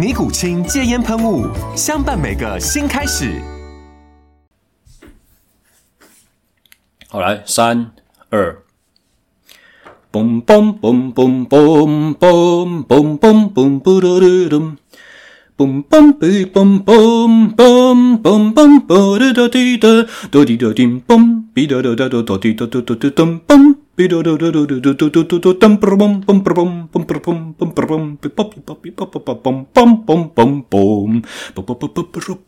尼古清戒烟喷雾，相伴每个新开始。好，来，三二，嘣嘣嘣嘣嘣嘣嘣嘣嘣嘣噜噜噜，嘣嘣嘣嘣嘣嘣嘣嘣嘣噜噜滴的，嘟滴嘟叮嘣，滴嘟嘟嘟嘟嘟滴嘟嘟嘟嘟噔嘣。哔哒哒哒哒哒哒哒哒哒哒噔嘣嘣嘣嘣嘣嘣嘣嘣嘣嘣嘣嘣嘣嘣嘣嘣嘣嘣嘣。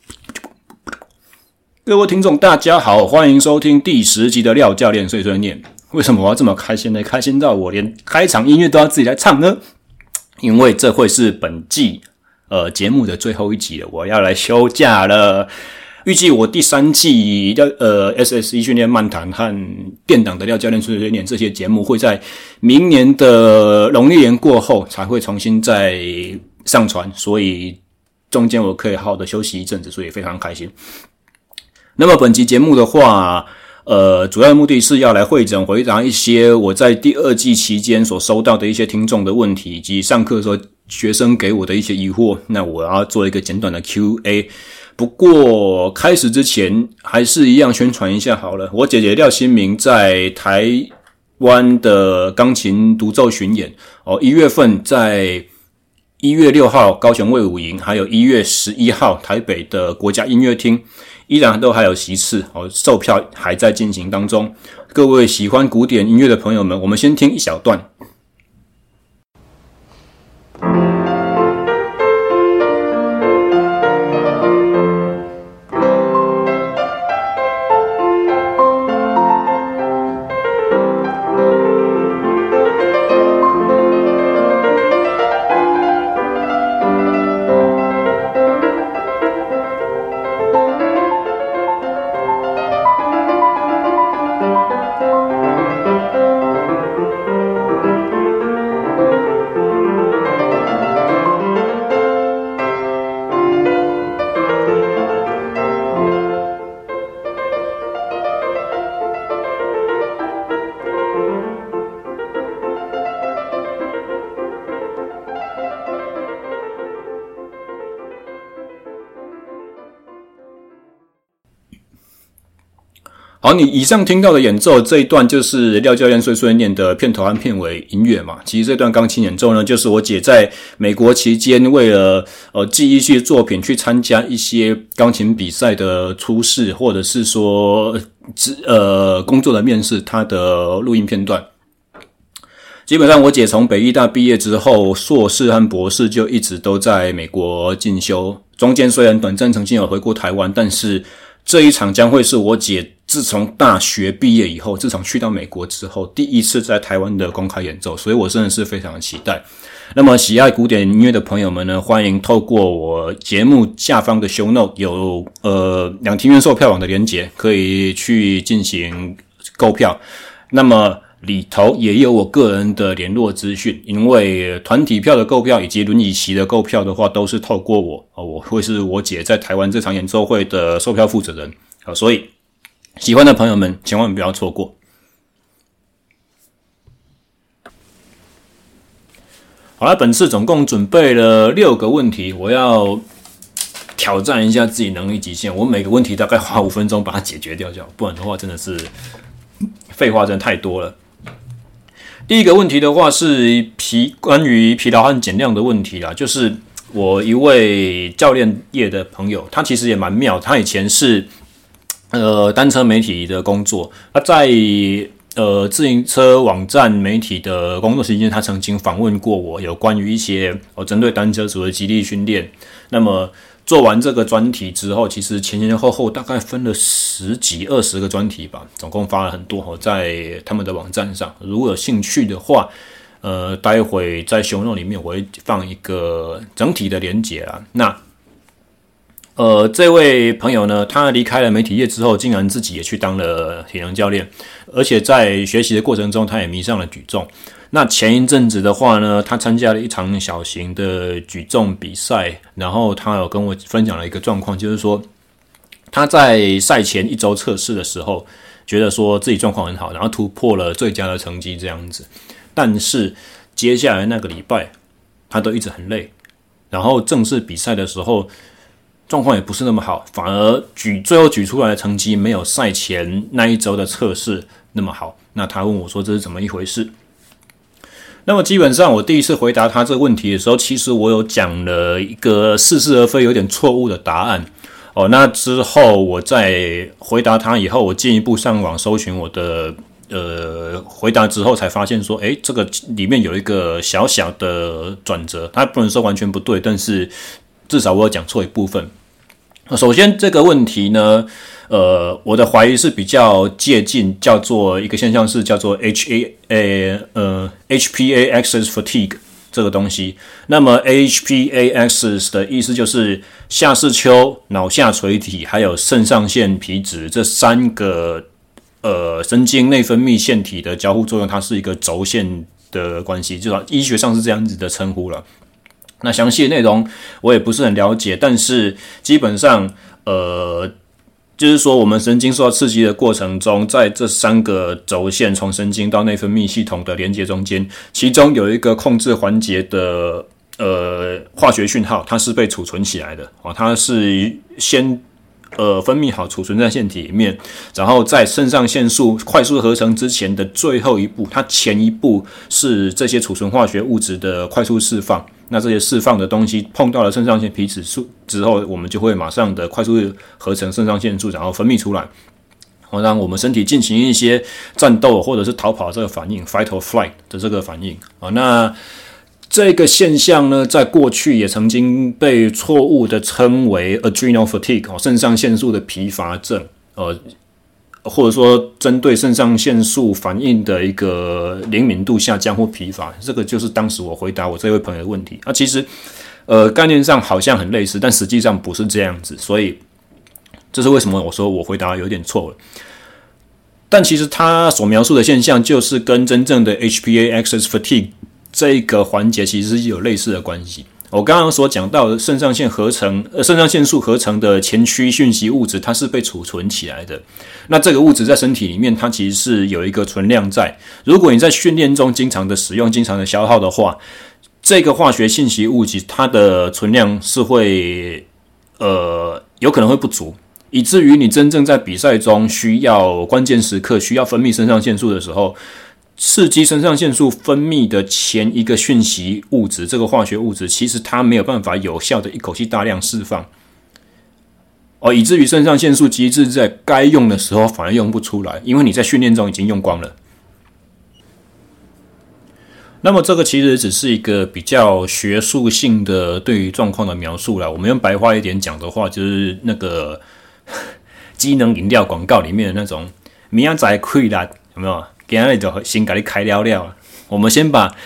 各位听众，大家好，欢迎收听第十集的廖教练碎碎念。为什么我要这么开心呢？开心到我连开场音乐都要自己来唱呢？因为这会是本季呃节目的最后一集了，我要来休假了。预计我第三季廖呃 SSE 训练漫谈和电档的廖教练碎碎念这些节目会在明年的农历年过后才会重新再上传，所以中间我可以好好的休息一阵子，所以非常开心。那么本期节目的话，呃，主要目的是要来汇整回答一些我在第二季期间所收到的一些听众的问题，以及上课的时候学生给我的一些疑惑。那我要做一个简短的 Q&A。不过开始之前，还是一样宣传一下好了。我姐姐廖新明在台湾的钢琴独奏巡演哦，一月份在一月六号高雄卫武营，还有一月十一号台北的国家音乐厅，依然都还有席次哦，售票还在进行当中。各位喜欢古典音乐的朋友们，我们先听一小段。你以上听到的演奏这一段就是廖教练碎碎念的片头和片尾音乐嘛。其实这段钢琴演奏呢，就是我姐在美国期间为了呃记一些作品去参加一些钢琴比赛的初试，或者是说呃工作的面试，她的录音片段。基本上，我姐从北艺大毕业之后，硕士和博士就一直都在美国进修，中间虽然短暂曾经有回过台湾，但是。这一场将会是我姐自从大学毕业以后，自从去到美国之后，第一次在台湾的公开演奏，所以我真的是非常的期待。那么，喜爱古典音乐的朋友们呢，欢迎透过我节目下方的 show note 有呃两厅院售票网的连结，可以去进行购票。那么。里头也有我个人的联络资讯，因为团体票的购票以及轮椅席的购票的话，都是透过我啊，我会是我姐在台湾这场演奏会的售票负责人，好，所以喜欢的朋友们千万不要错过。好了，本次总共准备了六个问题，我要挑战一下自己能力极限，我每个问题大概花五分钟把它解决掉就好，不然的话真的是废话真的太多了。第一个问题的话是疲关于疲劳和减量的问题啦，就是我一位教练业的朋友，他其实也蛮妙，他以前是呃单车媒体的工作。他在呃自行车网站媒体的工作期间，他曾经访问过我，有关于一些哦针对单车组的激励训练。那么做完这个专题之后，其实前前后后大概分了十几二十个专题吧，总共发了很多，在他们的网站上。如果有兴趣的话，呃，待会在熊肉里面我会放一个整体的连结啦。那呃，这位朋友呢，他离开了媒体业之后，竟然自己也去当了体能教练，而且在学习的过程中，他也迷上了举重。那前一阵子的话呢，他参加了一场小型的举重比赛，然后他有跟我分享了一个状况，就是说他在赛前一周测试的时候，觉得说自己状况很好，然后突破了最佳的成绩这样子。但是接下来那个礼拜，他都一直很累，然后正式比赛的时候，状况也不是那么好，反而举最后举出来的成绩没有赛前那一周的测试那么好。那他问我说：“这是怎么一回事？”那么基本上，我第一次回答他这个问题的时候，其实我有讲了一个似是而非、有点错误的答案。哦，那之后我在回答他以后，我进一步上网搜寻我的呃回答之后，才发现说，诶，这个里面有一个小小的转折，他不能说完全不对，但是至少我有讲错一部分。首先，这个问题呢。呃，我的怀疑是比较接近叫做一个现象是叫做 H A A 呃 H P A Axis fatigue 这个东西。那么 H P A Axis 的意思就是下视丘、脑下垂体还有肾上腺皮质这三个呃神经内分泌腺体的交互作用，它是一个轴线的关系，至少医学上是这样子的称呼了。那详细的内容我也不是很了解，但是基本上呃。就是说，我们神经受到刺激的过程中，在这三个轴线从神经到内分泌系统的连接中间，其中有一个控制环节的呃化学讯号，它是被储存起来的啊，它是先。呃，分泌好，储存在腺体里面，然后在肾上腺素快速合成之前的最后一步，它前一步是这些储存化学物质的快速释放。那这些释放的东西碰到了肾上腺皮质素之后，我们就会马上的快速合成肾上腺素，然后分泌出来，好让我们身体进行一些战斗或者是逃跑这个反应，fight or flight 的这个反应啊，那。这个现象呢，在过去也曾经被错误的称为 adrenal fatigue 哦，肾上腺素的疲乏症，呃，或者说针对肾上腺素反应的一个灵敏度下降或疲乏，这个就是当时我回答我这位朋友的问题。啊，其实，呃，概念上好像很类似，但实际上不是这样子，所以这是为什么我说我回答有点错了。但其实他所描述的现象，就是跟真正的 HPA axis fatigue。这个环节其实是有类似的关系。我刚刚所讲到肾上腺合成，呃，肾上腺素合成的前驱讯息物质，它是被储存起来的。那这个物质在身体里面，它其实是有一个存量在。如果你在训练中经常的使用、经常的消耗的话，这个化学信息物质它的存量是会，呃，有可能会不足，以至于你真正在比赛中需要关键时刻需要分泌肾上腺素的时候。刺激肾上腺素分泌的前一个讯息物质，这个化学物质其实它没有办法有效的一口气大量释放，哦，以至于肾上腺素机制在该用的时候反而用不出来，因为你在训练中已经用光了。那么这个其实只是一个比较学术性的对于状况的描述啦。我们用白话一点讲的话，就是那个 机能饮料广告里面的那种“明仔载亏啦”，有没有？今天就先给你开了了。我们先把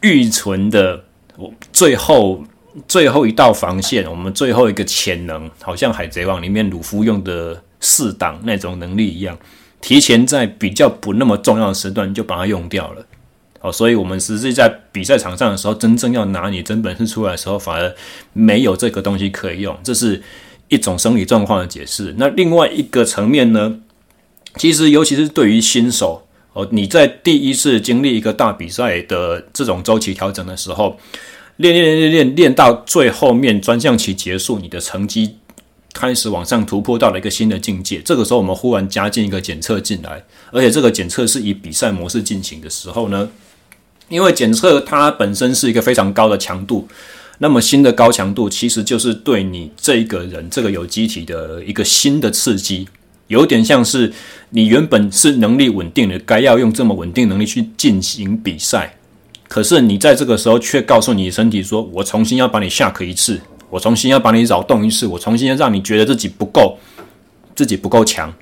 预存的我最后最后一道防线，我们最后一个潜能，好像海贼王里面鲁夫用的四档那种能力一样，提前在比较不那么重要的时段就把它用掉了。好，所以我们实际在比赛场上的时候，真正要拿你真本事出来的时候，反而没有这个东西可以用。这是一种生理状况的解释。那另外一个层面呢？其实，尤其是对于新手哦，你在第一次经历一个大比赛的这种周期调整的时候，练练练练练练到最后面专项期结束，你的成绩开始往上突破到了一个新的境界。这个时候，我们忽然加进一个检测进来，而且这个检测是以比赛模式进行的时候呢，因为检测它本身是一个非常高的强度，那么新的高强度其实就是对你这个人这个有机体的一个新的刺激，有点像是你原本是能力稳定的，该要用这么稳定能力去进行比赛，可是你在这个时候却告诉你身体说：“我重新要把你吓克一次，我重新要把你扰动一次，我重新要让你觉得自己不够，自己不够强。”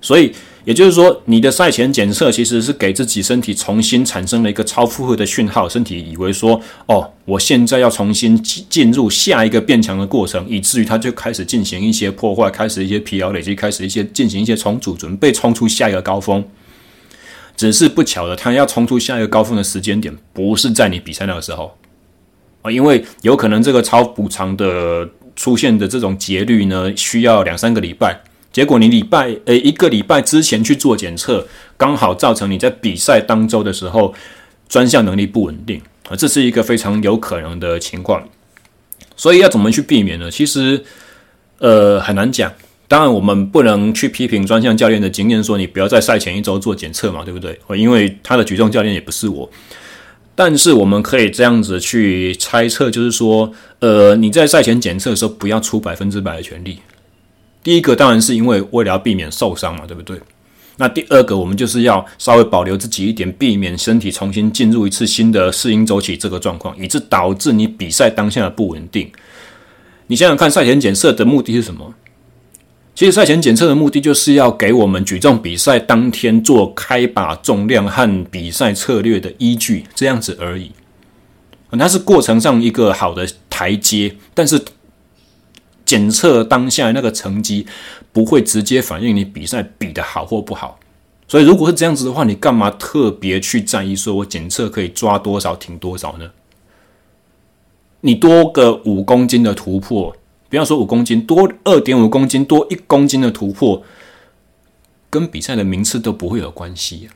所以。也就是说，你的赛前检测其实是给自己身体重新产生了一个超负荷的讯号，身体以为说，哦，我现在要重新进入下一个变强的过程，以至于它就开始进行一些破坏，开始一些疲劳累积，开始一些进行一些重组，准备冲出下一个高峰。只是不巧的，它要冲出下一个高峰的时间点，不是在你比赛那个时候啊，因为有可能这个超补偿的出现的这种节律呢，需要两三个礼拜。结果你礼拜诶一个礼拜之前去做检测，刚好造成你在比赛当周的时候专项能力不稳定啊，这是一个非常有可能的情况。所以要怎么去避免呢？其实呃很难讲。当然我们不能去批评专项教练的经验，说你不要在赛前一周做检测嘛，对不对？因为他的举重教练也不是我。但是我们可以这样子去猜测，就是说呃你在赛前检测的时候不要出百分之百的全力。第一个当然是因为为了要避免受伤嘛，对不对？那第二个，我们就是要稍微保留自己一点，避免身体重新进入一次新的适应周期这个状况，以致导致你比赛当下的不稳定。你想想看，赛前检测的目的是什么？其实赛前检测的目的就是要给我们举重比赛当天做开把重量和比赛策略的依据，这样子而已。它是过程上一个好的台阶，但是。检测当下那个成绩不会直接反映你比赛比的好或不好，所以如果是这样子的话，你干嘛特别去在意说我检测可以抓多少停多少呢？你多个五公斤的突破，不要说五公斤，多二点五公斤，多一公斤的突破，跟比赛的名次都不会有关系啊，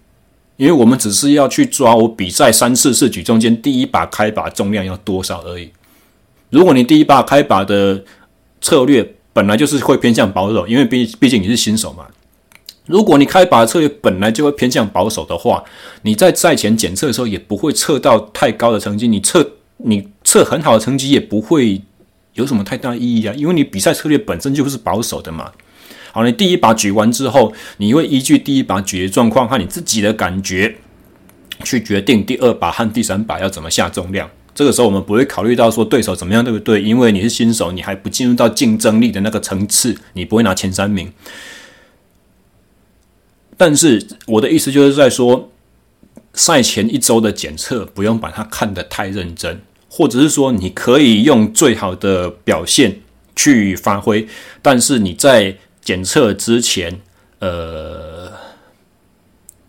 因为我们只是要去抓我比赛三四次举中间第一把开把重量要多少而已。如果你第一把开把的策略本来就是会偏向保守，因为毕毕竟你是新手嘛。如果你开把的策略本来就会偏向保守的话，你在赛前检测的时候也不会测到太高的成绩，你测你测很好的成绩也不会有什么太大意义啊，因为你比赛策略本身就是保守的嘛。好，你第一把举完之后，你会依据第一把举的状况和你自己的感觉去决定第二把和第三把要怎么下重量。这个时候我们不会考虑到说对手怎么样，对不对？因为你是新手，你还不进入到竞争力的那个层次，你不会拿前三名。但是我的意思就是在说，赛前一周的检测不用把它看得太认真，或者是说你可以用最好的表现去发挥，但是你在检测之前，呃，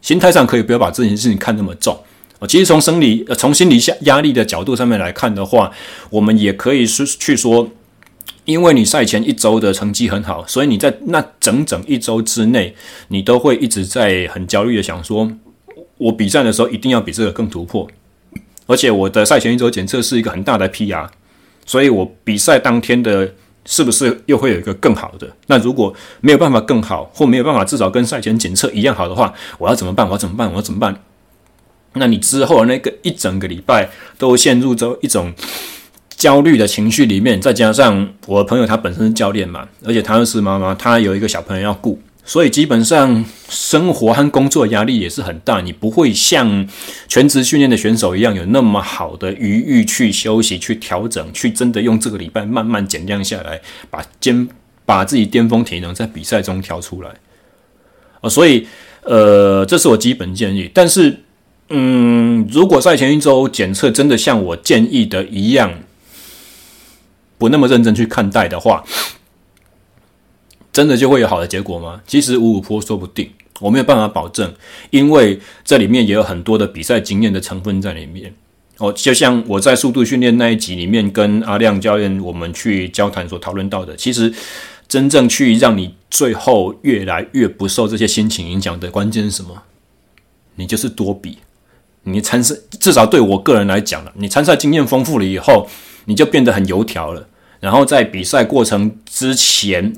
心态上可以不要把这件事情看那么重。其实从生理呃从心理下压力的角度上面来看的话，我们也可以是去说，因为你赛前一周的成绩很好，所以你在那整整一周之内，你都会一直在很焦虑的想说，我比赛的时候一定要比这个更突破，而且我的赛前一周检测是一个很大的 PR，所以我比赛当天的是不是又会有一个更好的？那如果没有办法更好，或没有办法至少跟赛前检测一样好的话，我要怎么办？我要怎么办？我要怎么办？那你之后那个一整个礼拜都陷入着一种焦虑的情绪里面，再加上我的朋友他本身是教练嘛，而且他又是妈妈，他有一个小朋友要顾，所以基本上生活和工作压力也是很大。你不会像全职训练的选手一样有那么好的余裕去休息、去调整、去真的用这个礼拜慢慢减量下来，把肩把自己巅峰体能在比赛中调出来啊。所以呃，这是我基本建议，但是。嗯，如果赛前一周检测真的像我建议的一样，不那么认真去看待的话，真的就会有好的结果吗？其实五五坡说不定，我没有办法保证，因为这里面也有很多的比赛经验的成分在里面。哦，就像我在速度训练那一集里面跟阿亮教练我们去交谈所讨论到的，其实真正去让你最后越来越不受这些心情影响的关键是什么？你就是多比。你参赛至少对我个人来讲了，你参赛经验丰富了以后，你就变得很油条了。然后在比赛过程之前，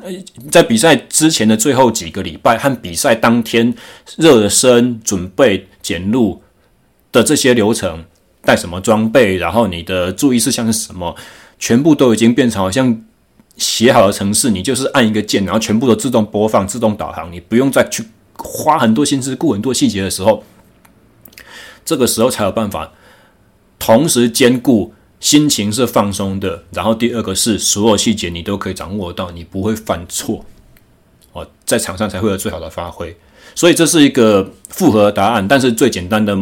在比赛之前的最后几个礼拜和比赛当天热身、准备、检录的这些流程，带什么装备，然后你的注意事项是什么，全部都已经变成好像写好的程式，你就是按一个键，然后全部都自动播放、自动导航，你不用再去花很多心思顾很多细节的时候，这个时候才有办法同时兼顾心情是放松的，然后第二个是所有细节你都可以掌握到，你不会犯错，哦，在场上才会有最好的发挥。所以这是一个复合答案，但是最简单的，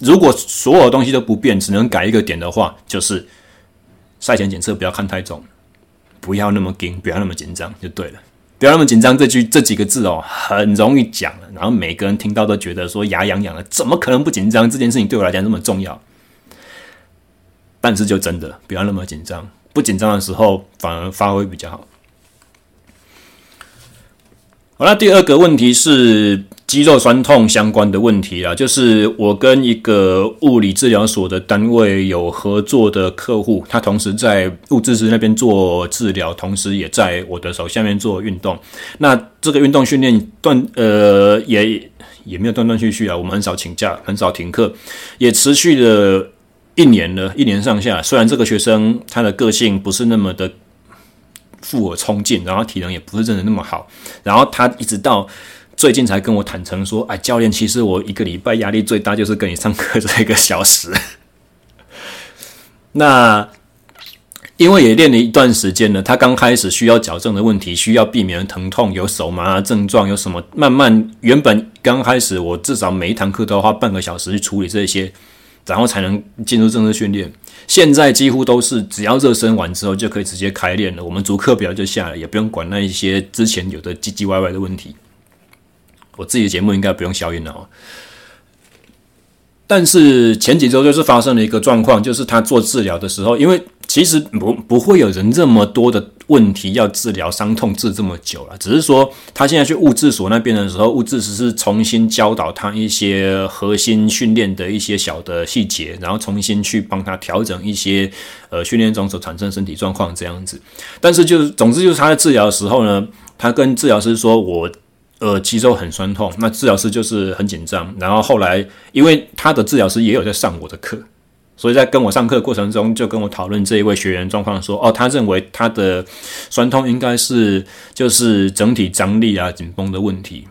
如果所有东西都不变，只能改一个点的话，就是赛前检测不要看太重，不要那么紧，不要那么紧张就对了。不要那么紧张，这句这几个字哦，很容易讲，然后每个人听到都觉得说牙痒痒的，怎么可能不紧张？这件事情对我来讲那么重要，但是就真的不要那么紧张，不紧张的时候反而发挥比较好。好，那第二个问题是肌肉酸痛相关的问题啊，就是我跟一个物理治疗所的单位有合作的客户，他同时在物质师那边做治疗，同时也在我的手下面做运动。那这个运动训练断呃也也没有断断续续啊，我们很少请假，很少停课，也持续了一年了，一年上下。虽然这个学生他的个性不是那么的。富我冲劲，然后体能也不是真的那么好，然后他一直到最近才跟我坦诚说：“哎，教练，其实我一个礼拜压力最大就是跟你上课这一个小时。”那因为也练了一段时间了，他刚开始需要矫正的问题，需要避免疼痛，有手麻症状，有什么？慢慢原本刚开始我至少每一堂课都要花半个小时去处理这些。然后才能进入正式训练。现在几乎都是只要热身完之后就可以直接开练了。我们主课表就下了，也不用管那一些之前有的唧唧歪歪的问题。我自己的节目应该不用消音了哦。但是前几周就是发生了一个状况，就是他做治疗的时候，因为其实不不会有人这么多的问题要治疗，伤痛治这么久了，只是说他现在去物质所那边的时候，物质只是重新教导他一些核心训练的一些小的细节，然后重新去帮他调整一些呃训练中所产生身体状况这样子。但是就是总之就是他在治疗的时候呢，他跟治疗师说我。呃，肌肉很酸痛，那治疗师就是很紧张。然后后来，因为他的治疗师也有在上我的课，所以在跟我上课的过程中，就跟我讨论这一位学员状况，说：“哦，他认为他的酸痛应该是就是整体张力啊、紧绷的问题。”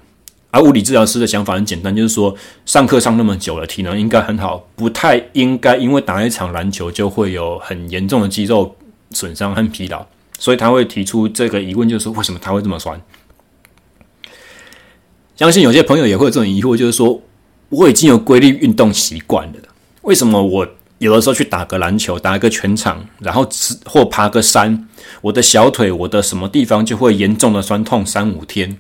而物理治疗师的想法很简单，就是说上课上那么久了，体能应该很好，不太应该因为打一场篮球就会有很严重的肌肉损伤和疲劳，所以他会提出这个疑问，就是为什么他会这么酸？相信有些朋友也会有这种疑惑，就是说我已经有规律运动习惯了，为什么我有的时候去打个篮球，打一个全场，然后或爬个山，我的小腿、我的什么地方就会严重的酸痛三五天？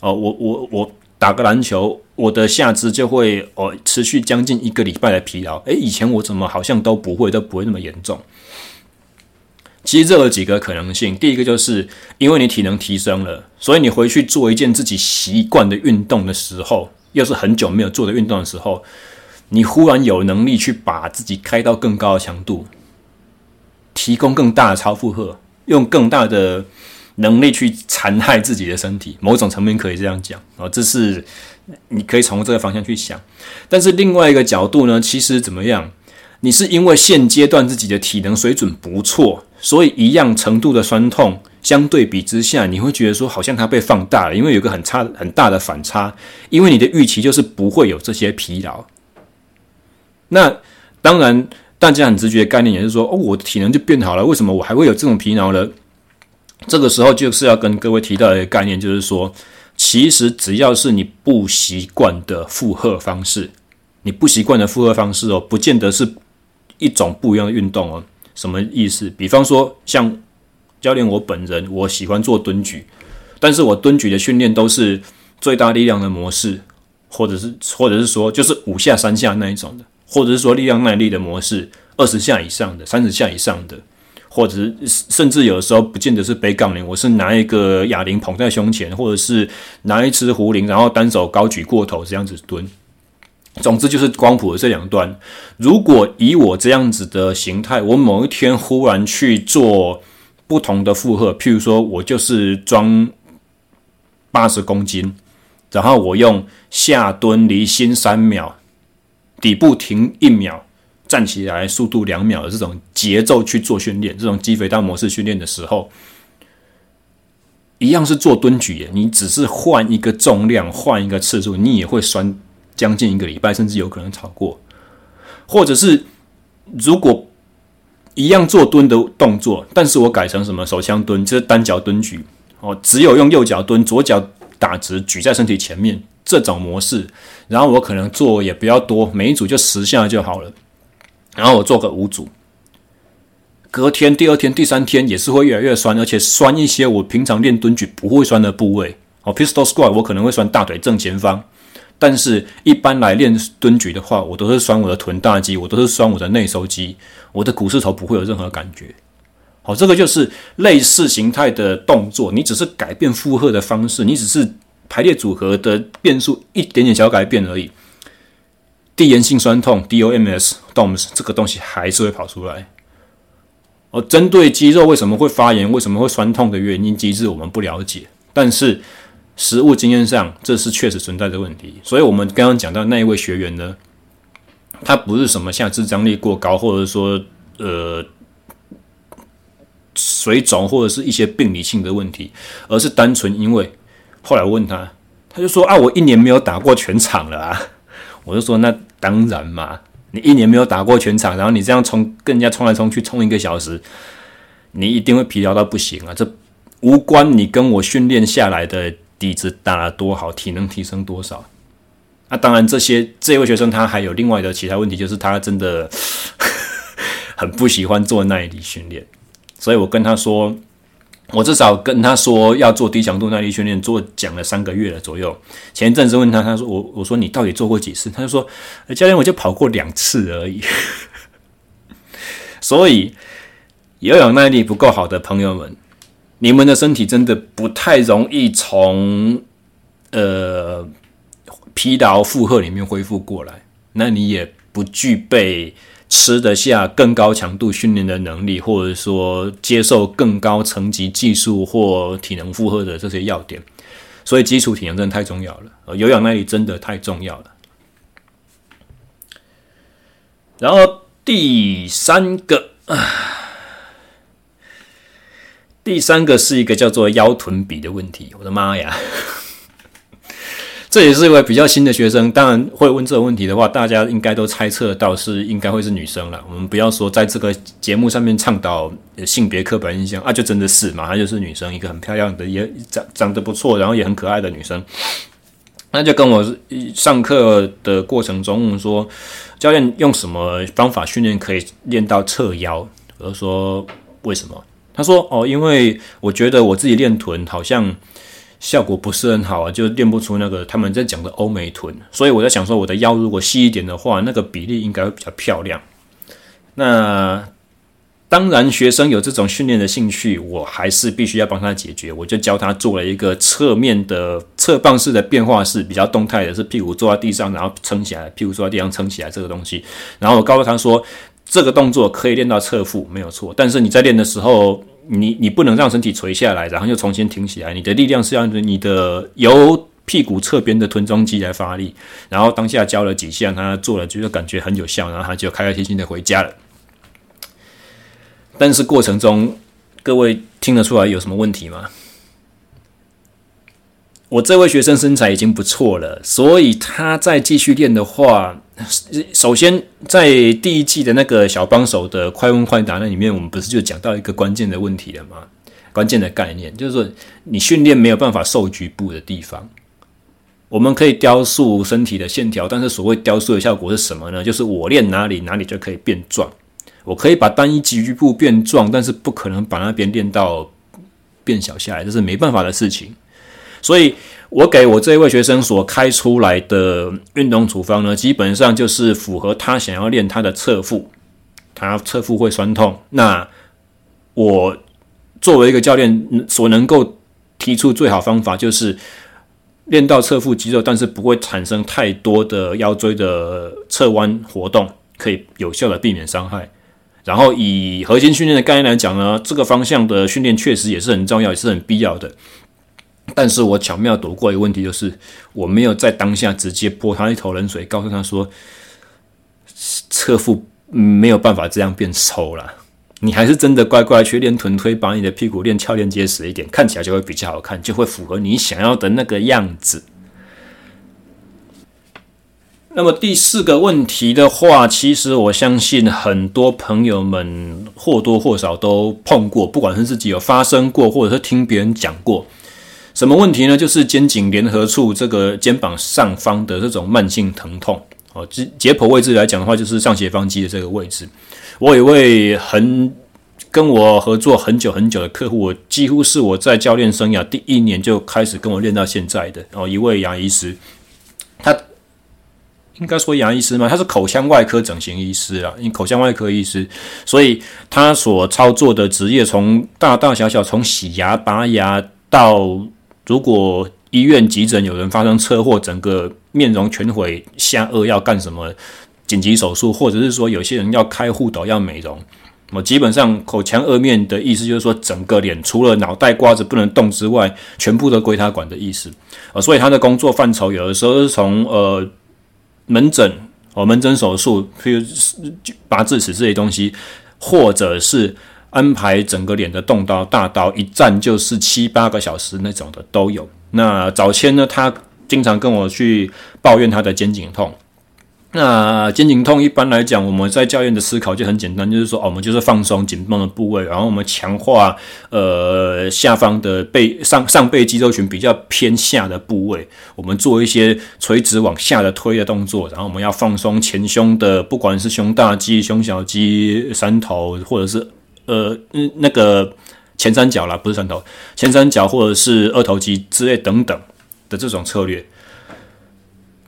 哦，我我我打个篮球，我的下肢就会哦持续将近一个礼拜的疲劳。诶，以前我怎么好像都不会，都不会那么严重？其实这有几个可能性，第一个就是因为你体能提升了，所以你回去做一件自己习惯的运动的时候，又是很久没有做的运动的时候，你忽然有能力去把自己开到更高的强度，提供更大的超负荷，用更大的能力去残害自己的身体，某种层面可以这样讲啊，这是你可以从这个方向去想。但是另外一个角度呢，其实怎么样？你是因为现阶段自己的体能水准不错，所以一样程度的酸痛，相对比之下，你会觉得说好像它被放大了，因为有个很差很大的反差，因为你的预期就是不会有这些疲劳。那当然，大家很直觉的概念也是说，哦，我的体能就变好了，为什么我还会有这种疲劳呢？这个时候就是要跟各位提到一个概念，就是说，其实只要是你不习惯的负荷方式，你不习惯的负荷方式哦，不见得是。一种不一样的运动哦，什么意思？比方说，像教练我本人，我喜欢做蹲举，但是我蹲举的训练都是最大力量的模式，或者是或者是说就是五下三下那一种的，或者是说力量耐力的模式，二十下以上的，三十下以上的，或者是甚至有的时候不见得是背杠铃，我是拿一个哑铃捧在胸前，或者是拿一只壶铃，然后单手高举过头这样子蹲。总之就是光谱的这两端。如果以我这样子的形态，我某一天忽然去做不同的负荷，譬如说我就是装八十公斤，然后我用下蹲离心三秒，底部停一秒，站起来速度两秒的这种节奏去做训练，这种肌肥大模式训练的时候，一样是做蹲举，你只是换一个重量，换一个次数，你也会酸将近一个礼拜，甚至有可能超过。或者是如果一样做蹲的动作，但是我改成什么手枪蹲，就是单脚蹲举哦，只有用右脚蹲，左脚打直举在身体前面这种模式，然后我可能做也比较多，每一组就十下就好了，然后我做个五组。隔天、第二天、第三天也是会越来越酸，而且酸一些我平常练蹲举不会酸的部位。哦，pistol squat 我可能会酸大腿正前方，但是一般来练蹲举的话，我都是酸我的臀大肌，我都是酸我的内收肌，我的股四头不会有任何感觉。好，这个就是类似形态的动作，你只是改变负荷的方式，你只是排列组合的变数一点点小改变而已。递延性酸痛 （DOMS）、DOMS 这个东西还是会跑出来。而针对肌肉为什么会发炎、为什么会酸痛的原因机制，我们不了解。但是实务经验上，这是确实存在的问题。所以，我们刚刚讲到那一位学员呢，他不是什么下肢张力过高，或者说呃水肿或者是一些病理性的问题，而是单纯因为后来问他，他就说啊，我一年没有打过全场了啊。我就说那当然嘛。你一年没有打过全场，然后你这样冲，跟人家冲来冲去，冲一个小时，你一定会疲劳到不行啊！这无关你跟我训练下来的底子打得多好，体能提升多少。啊，当然这些这位学生他还有另外的其他问题，就是他真的 很不喜欢做耐力训练，所以我跟他说。我至少跟他说要做低强度耐力训练，做讲了三个月了左右。前一阵子问他，他说我我说你到底做过几次？他就说教练我就跑过两次而已。所以有氧耐力不够好的朋友们，你们的身体真的不太容易从呃疲劳负荷里面恢复过来，那你也不具备。吃得下更高强度训练的能力，或者说接受更高层级技术或体能负荷的这些要点，所以基础体能真的太重要了，有氧耐力真的太重要了。然后第三个，第三个是一个叫做腰臀比的问题。我的妈呀！这也是一位比较新的学生，当然会问这个问题的话，大家应该都猜测到是应该会是女生了。我们不要说在这个节目上面倡导性别刻板印象啊，就真的是嘛，她就是女生，一个很漂亮的，也长长得不错，然后也很可爱的女生。那就跟我上课的过程中说，教练用什么方法训练可以练到侧腰？我就说为什么？他说哦，因为我觉得我自己练臀好像。效果不是很好啊，就练不出那个他们在讲的欧美臀，所以我在想说，我的腰如果细一点的话，那个比例应该会比较漂亮。那当然，学生有这种训练的兴趣，我还是必须要帮他解决。我就教他做了一个侧面的侧棒式的变化式，比较动态的，是屁股坐在地上，然后撑起来，屁股坐在地上撑起来这个东西。然后我告诉他说，这个动作可以练到侧腹，没有错。但是你在练的时候，你你不能让身体垂下来，然后又重新挺起来。你的力量是要你的由屁股侧边的臀中肌来发力。然后当下教了几下，他做了，觉得感觉很有效，然后他就开开心心的回家了。但是过程中，各位听得出来有什么问题吗？我这位学生身材已经不错了，所以他再继续练的话。首先，在第一季的那个小帮手的快问快答那里面，我们不是就讲到一个关键的问题了吗？关键的概念就是说，你训练没有办法瘦局部的地方，我们可以雕塑身体的线条，但是所谓雕塑的效果是什么呢？就是我练哪里，哪里就可以变壮。我可以把单一局部变壮，但是不可能把那边练到变小下来，这是没办法的事情。所以。我给我这一位学生所开出来的运动处方呢，基本上就是符合他想要练他的侧腹，他侧腹会酸痛。那我作为一个教练所能够提出最好方法，就是练到侧腹肌肉，但是不会产生太多的腰椎的侧弯活动，可以有效的避免伤害。然后以核心训练的概念来讲呢，这个方向的训练确实也是很重要，也是很必要的。但是我巧妙躲过一个问题，就是我没有在当下直接泼他一头冷水，告诉他说，侧腹没有办法这样变瘦啦。你还是真的乖乖去练臀推，把你的屁股练翘练结实一点，看起来就会比较好看，就会符合你想要的那个样子。那么第四个问题的话，其实我相信很多朋友们或多或少都碰过，不管是自己有发生过，或者是听别人讲过。什么问题呢？就是肩颈联合处这个肩膀上方的这种慢性疼痛。哦，解解剖位置来讲的话，就是上斜方肌的这个位置。我有一位很跟我合作很久很久的客户，我几乎是我在教练生涯第一年就开始跟我练到现在的哦，一位牙医师，他。应该说牙医师吗？他是口腔外科整形医师啊，因为口腔外科医师，所以他所操作的职业从大大小小，从洗牙、拔牙到如果医院急诊有人发生车祸，整个面容全毁，下颚要干什么紧急手术，或者是说有些人要开护斗要美容，我基本上口腔顎面的意思就是说整个脸除了脑袋瓜子不能动之外，全部都归他管的意思。呃，所以他的工作范畴有的时候是从呃。门诊哦，门诊手术，譬如拔智齿这些东西，或者是安排整个脸的动刀大刀，一站就是七八个小时那种的都有。那早前呢，他经常跟我去抱怨他的肩颈痛。那肩颈痛一般来讲，我们在教练的思考就很简单，就是说，哦，我们就是放松紧绷的部位，然后我们强化呃下方的背上上背肌肉群比较偏下的部位，我们做一些垂直往下的推的动作，然后我们要放松前胸的，不管是胸大肌、胸小肌、三头，或者是呃嗯那个前三角啦，不是三头，前三角或者是二头肌之类等等的这种策略。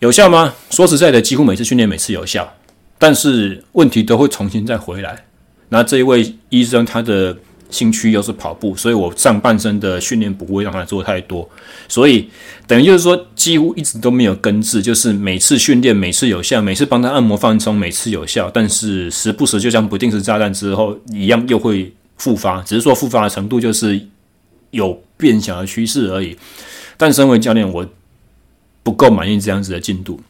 有效吗？说实在的，几乎每次训练每次有效，但是问题都会重新再回来。那这一位医生他的兴趣又是跑步，所以我上半身的训练不会让他做太多，所以等于就是说几乎一直都没有根治，就是每次训练每次有效，每次帮他按摩放松每次有效，但是时不时就像不定时炸弹之后一样又会复发，只是说复发的程度就是有变小的趋势而已。但身为教练，我。不够满意这样子的进度，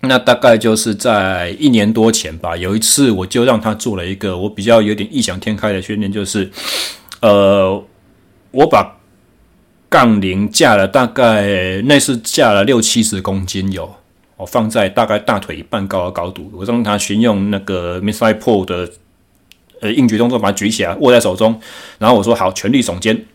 那大概就是在一年多前吧。有一次，我就让他做了一个我比较有点异想天开的训练，就是，呃，我把杠铃架了大概那是架了六七十公斤有，我放在大概大腿一半高的高度，我让他先用那个 Midthigh Pull 的呃硬举动作把它举起来，握在手中，然后我说好，全力耸肩。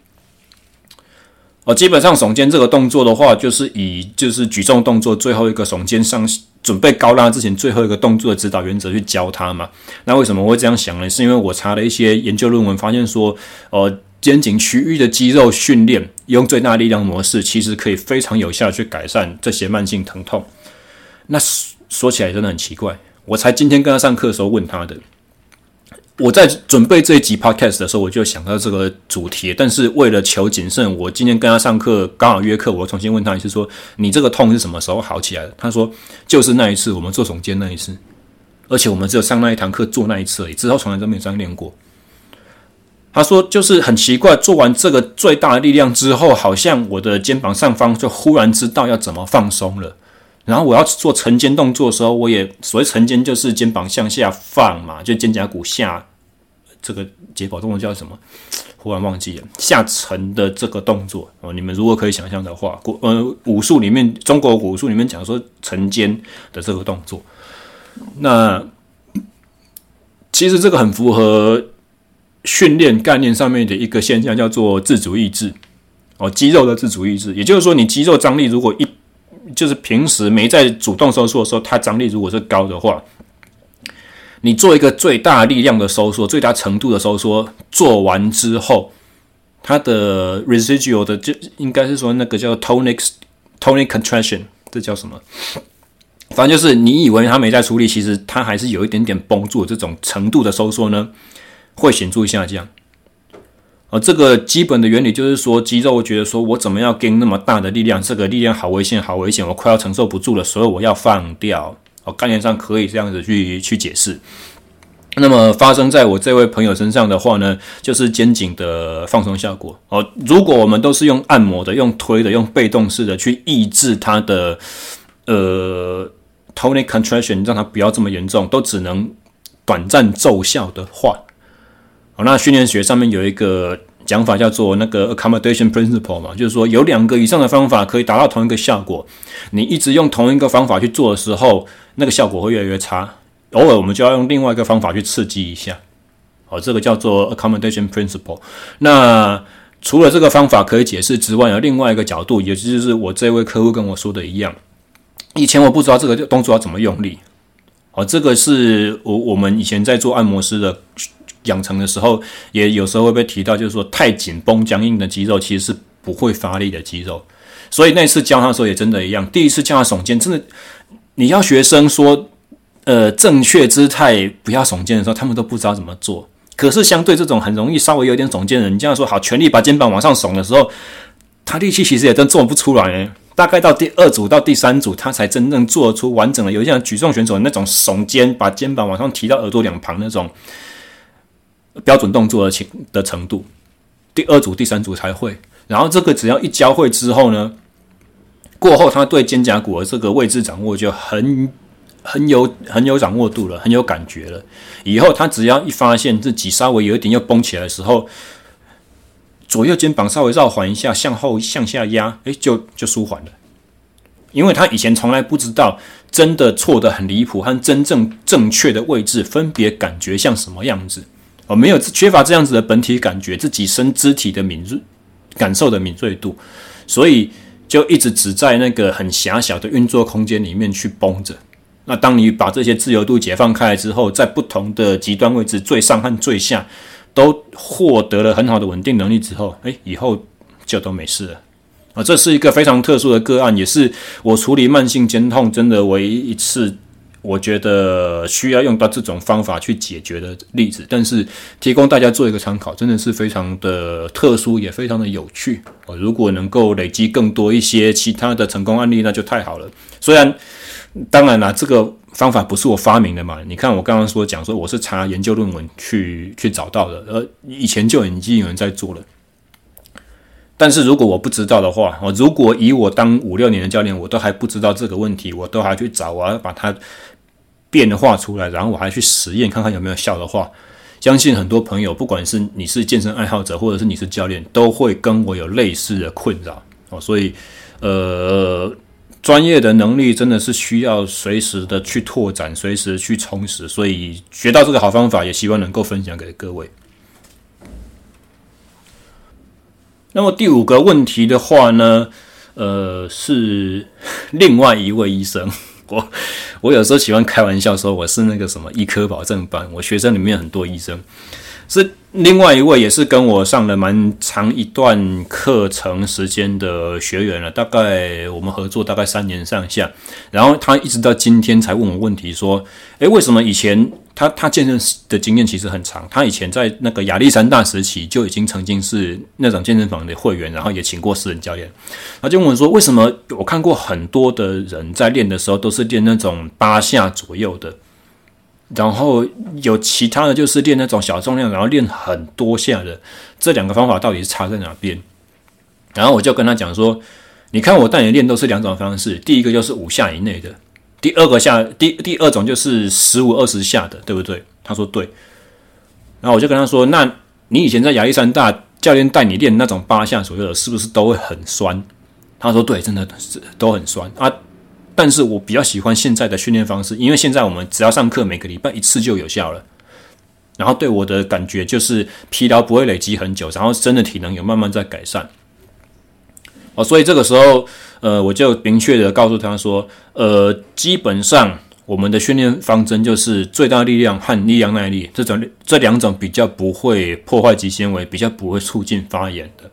哦，基本上耸肩这个动作的话，就是以就是举重动作最后一个耸肩上准备高拉之前最后一个动作的指导原则去教他嘛。那为什么会这样想呢？是因为我查了一些研究论文，发现说，呃，肩颈区域的肌肉训练用最大力量模式，其实可以非常有效的去改善这些慢性疼痛。那说起来真的很奇怪，我才今天跟他上课的时候问他的。我在准备这一集 podcast 的时候，我就想到这个主题，但是为了求谨慎，我今天跟他上课刚好约课，我重新问他一次，说你这个痛是什么时候好起来的？他说就是那一次，我们做耸肩那一次，而且我们只有上那一堂课做那一次而已，之后从来都没有这样练过。他说就是很奇怪，做完这个最大的力量之后，好像我的肩膀上方就忽然知道要怎么放松了。然后我要做沉肩动作的时候，我也所谓沉肩就是肩膀向下放嘛，就肩胛骨下这个解剖动作叫什么？忽然忘记了，下沉的这个动作哦。你们如果可以想象的话，古呃武术里面，中国武术里面讲说沉肩的这个动作，那其实这个很符合训练概念上面的一个现象，叫做自主意志哦，肌肉的自主意志，也就是说，你肌肉张力如果一就是平时没在主动收缩的时候，它张力如果是高的话，你做一个最大力量的收缩、最大程度的收缩，做完之后，它的 residual 的就应该是说那个叫 tonic tonic contraction，这叫什么？反正就是你以为它没在出力，其实它还是有一点点绷住这种程度的收缩呢，会显著下降。而这个基本的原理就是说，肌肉觉得说我怎么要跟那么大的力量？这个力量好危险，好危险，我快要承受不住了，所以我要放掉。哦，概念上可以这样子去去解释。那么发生在我这位朋友身上的话呢，就是肩颈的放松效果。哦，如果我们都是用按摩的、用推的、用被动式的去抑制它的呃 tonic contraction，让它不要这么严重，都只能短暂奏效的话，好，那训练学上面有一个讲法叫做那个 accommodation principle 嘛，就是说有两个以上的方法可以达到同一个效果，你一直用同一个方法去做的时候，那个效果会越来越差。偶尔我们就要用另外一个方法去刺激一下，好，这个叫做 accommodation principle。那除了这个方法可以解释之外，有另外一个角度，也就是我这位客户跟我说的一样，以前我不知道这个动作要怎么用力。哦，这个是我我们以前在做按摩师的养成的时候，也有时候会被提到，就是说太紧绷僵硬的肌肉其实是不会发力的肌肉。所以那次教他的时候也真的一样，第一次教他耸肩，真的你要学生说，呃，正确姿态不要耸肩的时候，他们都不知道怎么做。可是相对这种很容易稍微有点耸肩的人，你这样说好，全力把肩膀往上耸的时候，他力气其实也真做不出来。大概到第二组到第三组，他才真正做出完整的，有像举重选手那种耸肩，把肩膀往上提到耳朵两旁那种标准动作的情的程度。第二组、第三组才会。然后这个只要一教会之后呢，过后他对肩胛骨的这个位置掌握就很很有很有掌握度了，很有感觉了。以后他只要一发现自己稍微有一点要绷起来的时候，左右肩膀稍微绕环一下，向后向下压，诶，就就舒缓了。因为他以前从来不知道，真的错得很离谱和真正正确的位置分别感觉像什么样子，哦，没有缺乏这样子的本体感觉，自己身肢体的敏锐感受的敏锐度，所以就一直只在那个很狭小的运作空间里面去绷着。那当你把这些自由度解放开来之后，在不同的极端位置，最上和最下。都获得了很好的稳定能力之后，诶，以后就都没事了啊！这是一个非常特殊的个案，也是我处理慢性肩痛真的唯一一次，我觉得需要用到这种方法去解决的例子。但是提供大家做一个参考，真的是非常的特殊，也非常的有趣啊！如果能够累积更多一些其他的成功案例，那就太好了。虽然，当然啦，这个。方法不是我发明的嘛？你看我刚刚说讲说我是查研究论文去去找到的，而以前就已经有人在做了。但是如果我不知道的话，我如果以我当五六年的教练，我都还不知道这个问题，我都还去找，我要把它变化出来，然后我还去实验看看有没有效的话，相信很多朋友，不管是你是健身爱好者，或者是你是教练，都会跟我有类似的困扰哦。所以，呃。专业的能力真的是需要随时的去拓展，随时去充实，所以学到这个好方法，也希望能够分享给各位。那么第五个问题的话呢，呃，是另外一位医生，我 我有时候喜欢开玩笑说我是那个什么医科保证班，我学生里面很多医生。是另外一位，也是跟我上了蛮长一段课程时间的学员了，大概我们合作大概三年上下，然后他一直到今天才问我问题，说，诶，为什么以前他他健身的经验其实很长，他以前在那个亚历山大时期就已经曾经是那种健身房的会员，然后也请过私人教练，他就问我说，为什么我看过很多的人在练的时候都是练那种八下左右的。然后有其他的就是练那种小重量，然后练很多下的，这两个方法到底是差在哪边？然后我就跟他讲说，你看我带你练都是两种方式，第一个就是五下以内的，第二个下第第二种就是十五二十下的，对不对？他说对。然后我就跟他说，那你以前在亚历山大教练带你练那种八下左右的，是不是都会很酸？他说对，真的是都很酸啊。但是我比较喜欢现在的训练方式，因为现在我们只要上课，每个礼拜一次就有效了。然后对我的感觉就是疲劳不会累积很久，然后真的体能有慢慢在改善。哦，所以这个时候，呃，我就明确的告诉他说，呃，基本上我们的训练方针就是最大力量和力量耐力这种这两种比较不会破坏肌纤维，比较不会促进发炎的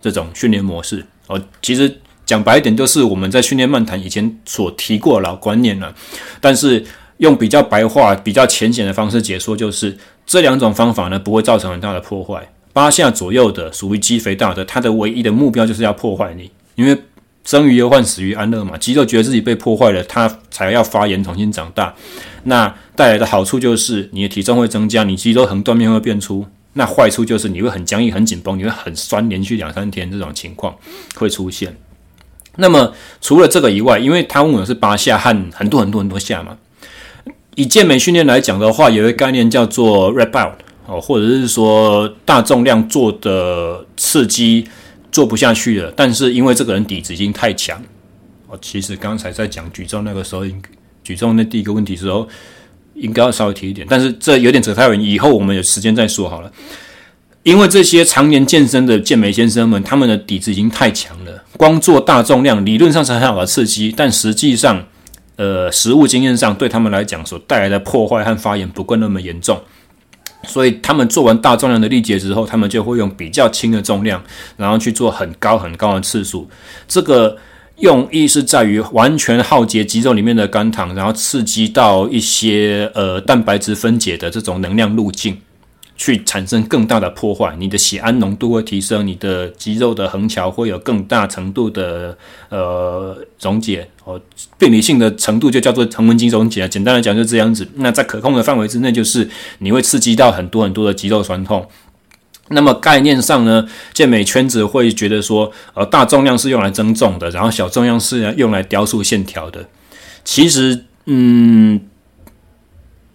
这种训练模式。哦，其实。讲白一点，就是我们在训练漫谈以前所提过老观念了，但是用比较白话、比较浅显的方式解说，就是这两种方法呢，不会造成很大的破坏。八下左右的属于肌肥大的，它的唯一的目标就是要破坏你，因为生于忧患，死于安乐嘛。肌肉觉得自己被破坏了，它才要发炎重新长大。那带来的好处就是你的体重会增加，你肌肉横断面会变粗。那坏处就是你会很僵硬、很紧绷，你会很酸，连续两三天这种情况会出现。那么除了这个以外，因为他问我是八下和很多很多很多下嘛，以健美训练来讲的话，有一个概念叫做 rep out 哦，或者是说大重量做的刺激做不下去了，但是因为这个人底子已经太强哦。其实刚才在讲举重那个时候，举重那第一个问题时候，应该要稍微提一点，但是这有点扯太远，以后我们有时间再说好了。因为这些常年健身的健美先生们，他们的底子已经太强了，光做大重量理论上是很好的刺激，但实际上，呃，实务经验上对他们来讲所带来的破坏和发炎不够那么严重，所以他们做完大重量的力竭之后，他们就会用比较轻的重量，然后去做很高很高的次数。这个用意是在于完全耗竭肌肉里面的肝糖，然后刺激到一些呃蛋白质分解的这种能量路径。去产生更大的破坏，你的血氨浓度会提升，你的肌肉的横桥会有更大程度的呃溶解哦，病理性的程度就叫做横纹肌溶解。简单来讲就这样子。那在可控的范围之内，就是你会刺激到很多很多的肌肉酸痛。那么概念上呢，健美圈子会觉得说，呃，大重量是用来增重的，然后小重量是用来雕塑线条的。其实，嗯。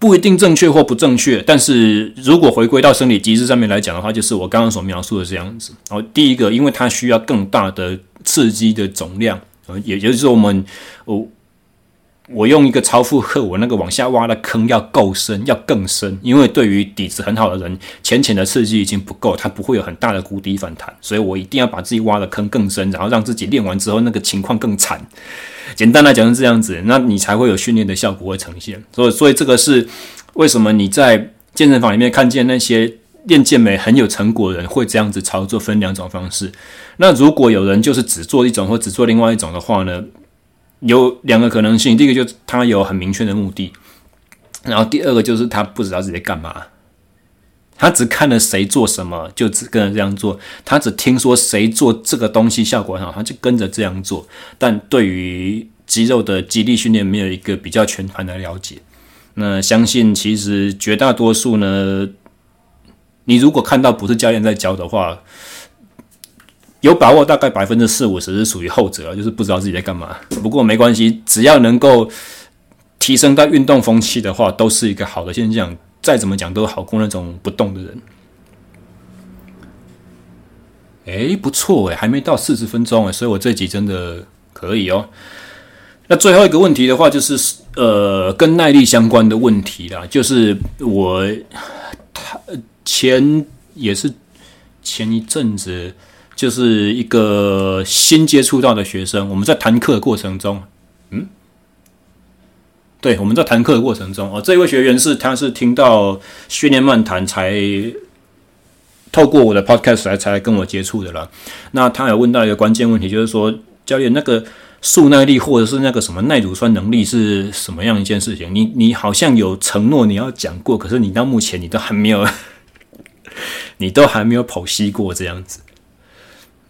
不一定正确或不正确，但是如果回归到生理机制上面来讲的话，就是我刚刚所描述的这样子。然后第一个，因为它需要更大的刺激的总量，呃，也就是我们我我用一个超负荷，我那个往下挖的坑要够深，要更深。因为对于底子很好的人，浅浅的刺激已经不够，它不会有很大的谷底反弹，所以我一定要把自己挖的坑更深，然后让自己练完之后那个情况更惨。简单来讲是这样子，那你才会有训练的效果会呈现。所以，所以这个是为什么你在健身房里面看见那些练健美很有成果的人会这样子操作，分两种方式。那如果有人就是只做一种或只做另外一种的话呢，有两个可能性。第一个就是他有很明确的目的，然后第二个就是他不知道自己在干嘛。他只看了谁做什么，就只跟着这样做。他只听说谁做这个东西效果很好，他就跟着这样做。但对于肌肉的肌力训练，没有一个比较全盘的了解。那相信其实绝大多数呢，你如果看到不是教练在教的话，有把握大概百分之四五十是属于后者，就是不知道自己在干嘛。不过没关系，只要能够提升到运动风气的话，都是一个好的现象。再怎么讲都好过那种不动的人。哎，不错哎，还没到四十分钟哎，所以我这集真的可以哦。那最后一个问题的话，就是呃，跟耐力相关的问题啦，就是我他前也是前一阵子，就是一个新接触到的学生，我们在谈课的过程中，嗯。对，我们在谈课的过程中，哦，这位学员是他是听到训练漫谈才透过我的 podcast 来才跟我接触的啦。那他有问到一个关键问题，就是说教练那个速耐力或者是那个什么耐乳酸能力是什么样一件事情？你你好像有承诺你要讲过，可是你到目前你都还没有，你都还没有剖析过这样子。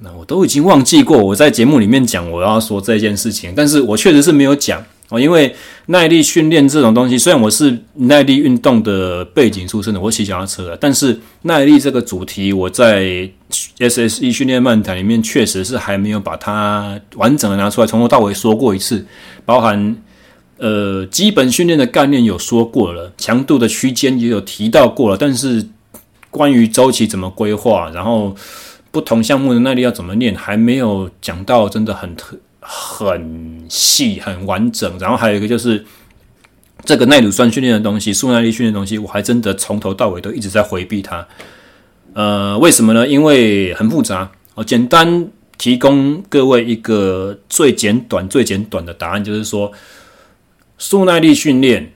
那我都已经忘记过我在节目里面讲我要说这件事情，但是我确实是没有讲。哦，因为耐力训练这种东西，虽然我是耐力运动的背景出身的，我骑脚踏车的，但是耐力这个主题，我在 SSE 训练漫谈里面确实是还没有把它完整的拿出来，从头到尾说过一次，包含呃基本训练的概念有说过了，强度的区间也有提到过了，但是关于周期怎么规划，然后不同项目的耐力要怎么练，还没有讲到，真的很特。很细很完整，然后还有一个就是这个耐乳酸训练的东西，速耐力训练的东西，我还真的从头到尾都一直在回避它。呃，为什么呢？因为很复杂。我简单提供各位一个最简短、最简短的答案，就是说速耐力训练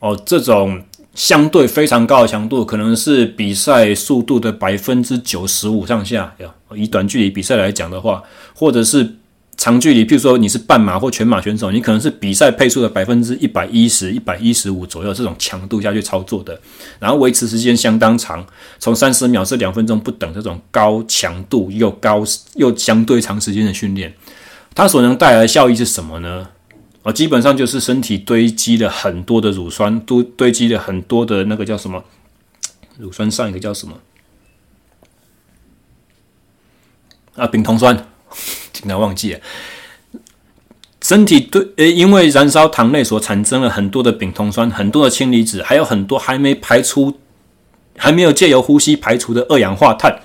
哦，这种相对非常高的强度，可能是比赛速度的百分之九十五上下。以短距离比赛来讲的话，或者是长距离，譬如说你是半马或全马选手，你可能是比赛配速的百分之一百一十、一百一十五左右这种强度下去操作的，然后维持时间相当长，从三十秒至两分钟不等，这种高强度又高又相对长时间的训练，它所能带来的效益是什么呢？啊，基本上就是身体堆积了很多的乳酸，都堆积了很多的那个叫什么？乳酸上一个叫什么？啊，丙酮酸。经常忘记了，身体对，呃，因为燃烧糖类所产生了很多的丙酮酸，很多的氢离子，还有很多还没排出、还没有借由呼吸排出的二氧化碳，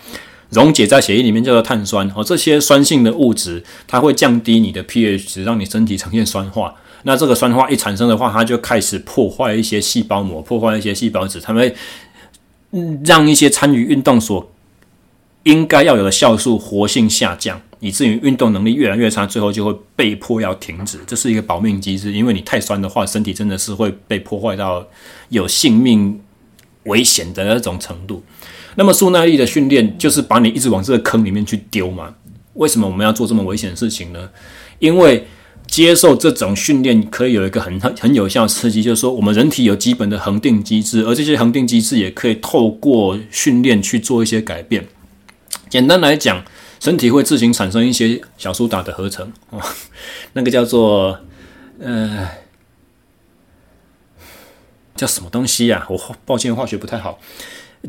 溶解在血液里面叫做碳酸。哦，这些酸性的物质，它会降低你的 pH 值，让你身体呈现酸化。那这个酸化一产生的话，它就开始破坏一些细胞膜，破坏一些细胞质，它会让一些参与运动所应该要有的酵素活性下降。以至于运动能力越来越差，最后就会被迫要停止。这是一个保命机制，因为你太酸的话，身体真的是会被破坏到有性命危险的那种程度。那么，速耐力的训练就是把你一直往这个坑里面去丢嘛？为什么我们要做这么危险的事情呢？因为接受这种训练可以有一个很很有效的刺激，就是说我们人体有基本的恒定机制，而这些恒定机制也可以透过训练去做一些改变。简单来讲。身体会自行产生一些小苏打的合成哦，那个叫做呃叫什么东西呀、我抱歉，化学不太好。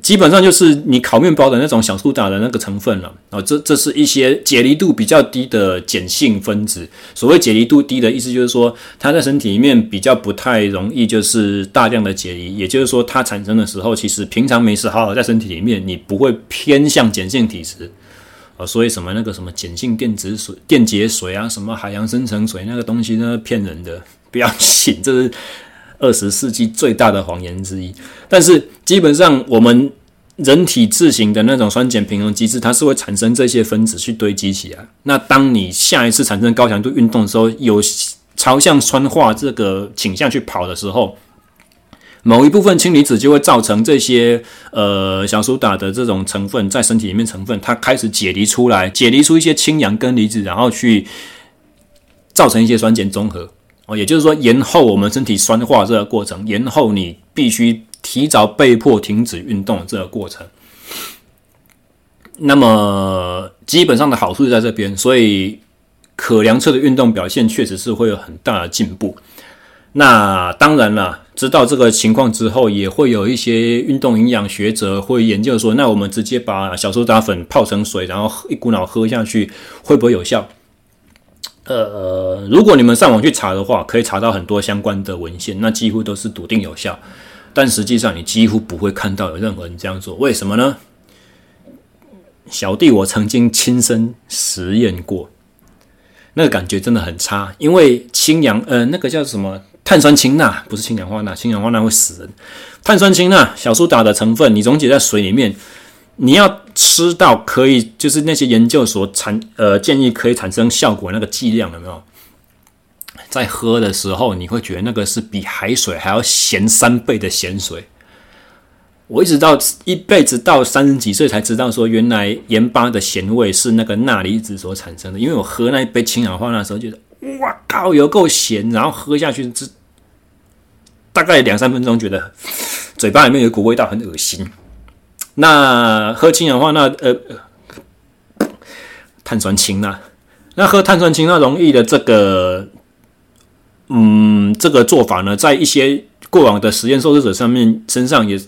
基本上就是你烤面包的那种小苏打的那个成分了哦。这这是一些解离度比较低的碱性分子。所谓解离度低的意思，就是说它在身体里面比较不太容易就是大量的解离。也就是说，它产生的时候，其实平常没事好好在身体里面，你不会偏向碱性体质啊。所以什么那个什么碱性电子水、电解水啊，什么海洋深层水那个东西呢？骗人的，不要信，这是二十世纪最大的谎言之一。但是基本上，我们人体自行的那种酸碱平衡机制，它是会产生这些分子去堆积起来。那当你下一次产生高强度运动的时候，有朝向酸化这个倾向去跑的时候。某一部分氢离子就会造成这些呃小苏打的这种成分在身体里面成分，它开始解离出来，解离出一些氢氧根离子，然后去造成一些酸碱中和哦，也就是说延后我们身体酸化这个过程，延后你必须提早被迫停止运动这个过程。那么基本上的好处就在这边，所以可量测的运动表现确实是会有很大的进步。那当然了。知道这个情况之后，也会有一些运动营养学者会研究说，那我们直接把小苏打粉泡成水，然后一股脑喝下去，会不会有效？呃，如果你们上网去查的话，可以查到很多相关的文献，那几乎都是笃定有效。但实际上，你几乎不会看到有任何人这样做，为什么呢？小弟我曾经亲身实验过，那个感觉真的很差，因为氢氧，呃，那个叫什么？碳酸氢钠不是氢氧化钠，氢氧化钠会死人。碳酸氢钠小苏打的成分，你溶解在水里面，你要吃到可以，就是那些研究所产呃建议可以产生效果那个剂量有没有？在喝的时候，你会觉得那个是比海水还要咸三倍的咸水。我一直到一辈子到三十几岁才知道说，原来盐巴的咸味是那个钠离子所产生的。因为我喝那一杯氢氧化钠的时候，觉得。哇靠，有够咸！然后喝下去，这大概两三分钟，觉得嘴巴里面有一股味道，很恶心。那喝氢氧化钠，呃，碳酸氢钠，那喝碳酸氢钠溶液的这个，嗯，这个做法呢，在一些过往的实验受试者上面身上也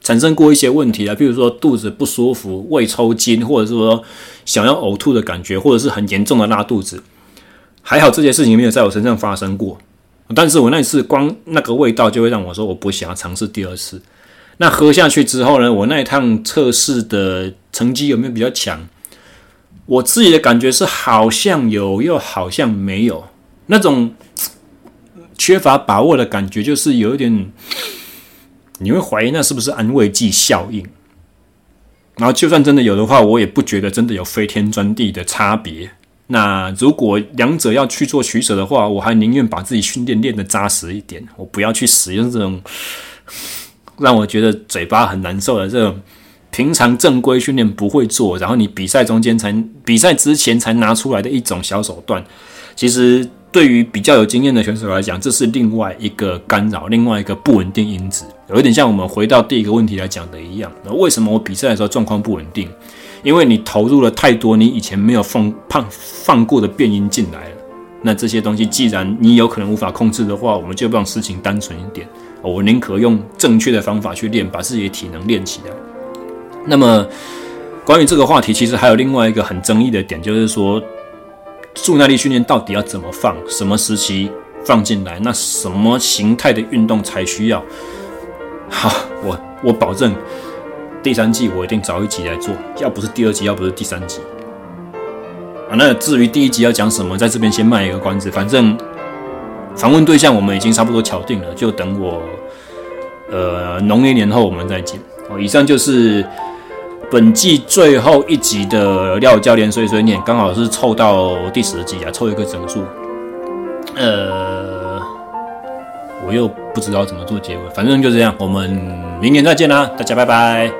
产生过一些问题啊，比如说肚子不舒服、胃抽筋，或者是说想要呕吐的感觉，或者是很严重的拉肚子。还好这些事情没有在我身上发生过，但是我那一次光那个味道就会让我说我不想要尝试第二次。那喝下去之后呢，我那一趟测试的成绩有没有比较强？我自己的感觉是好像有，又好像没有，那种 缺乏把握的感觉，就是有一点，你会怀疑那是不是安慰剂效应。然后就算真的有的话，我也不觉得真的有飞天钻地的差别。那如果两者要去做取舍的话，我还宁愿把自己训练练得扎实一点，我不要去使用这种让我觉得嘴巴很难受的这种平常正规训练不会做，然后你比赛中间才比赛之前才拿出来的一种小手段。其实对于比较有经验的选手来讲，这是另外一个干扰，另外一个不稳定因子，有一点像我们回到第一个问题来讲的一样。那为什么我比赛的时候状况不稳定？因为你投入了太多你以前没有放放放过的变音进来了，那这些东西既然你有可能无法控制的话，我们就让事情单纯一点。我宁可用正确的方法去练，把自己的体能练起来。那么，关于这个话题，其实还有另外一个很争议的点，就是说，速耐力训练到底要怎么放，什么时期放进来，那什么形态的运动才需要？好，我我保证第三季我一定找一集来做，要不是第二集，要不是第三集。啊，那至于第一集要讲什么，在这边先卖一个关子，反正访问对象我们已经差不多敲定了，就等我呃农历年后我们再见。哦，以上就是本季最后一集的廖教练碎碎念，刚好是凑到第十集啊，凑一个整数。呃，我又不知道怎么做结尾，反正就这样，我们明年再见啦，大家拜拜。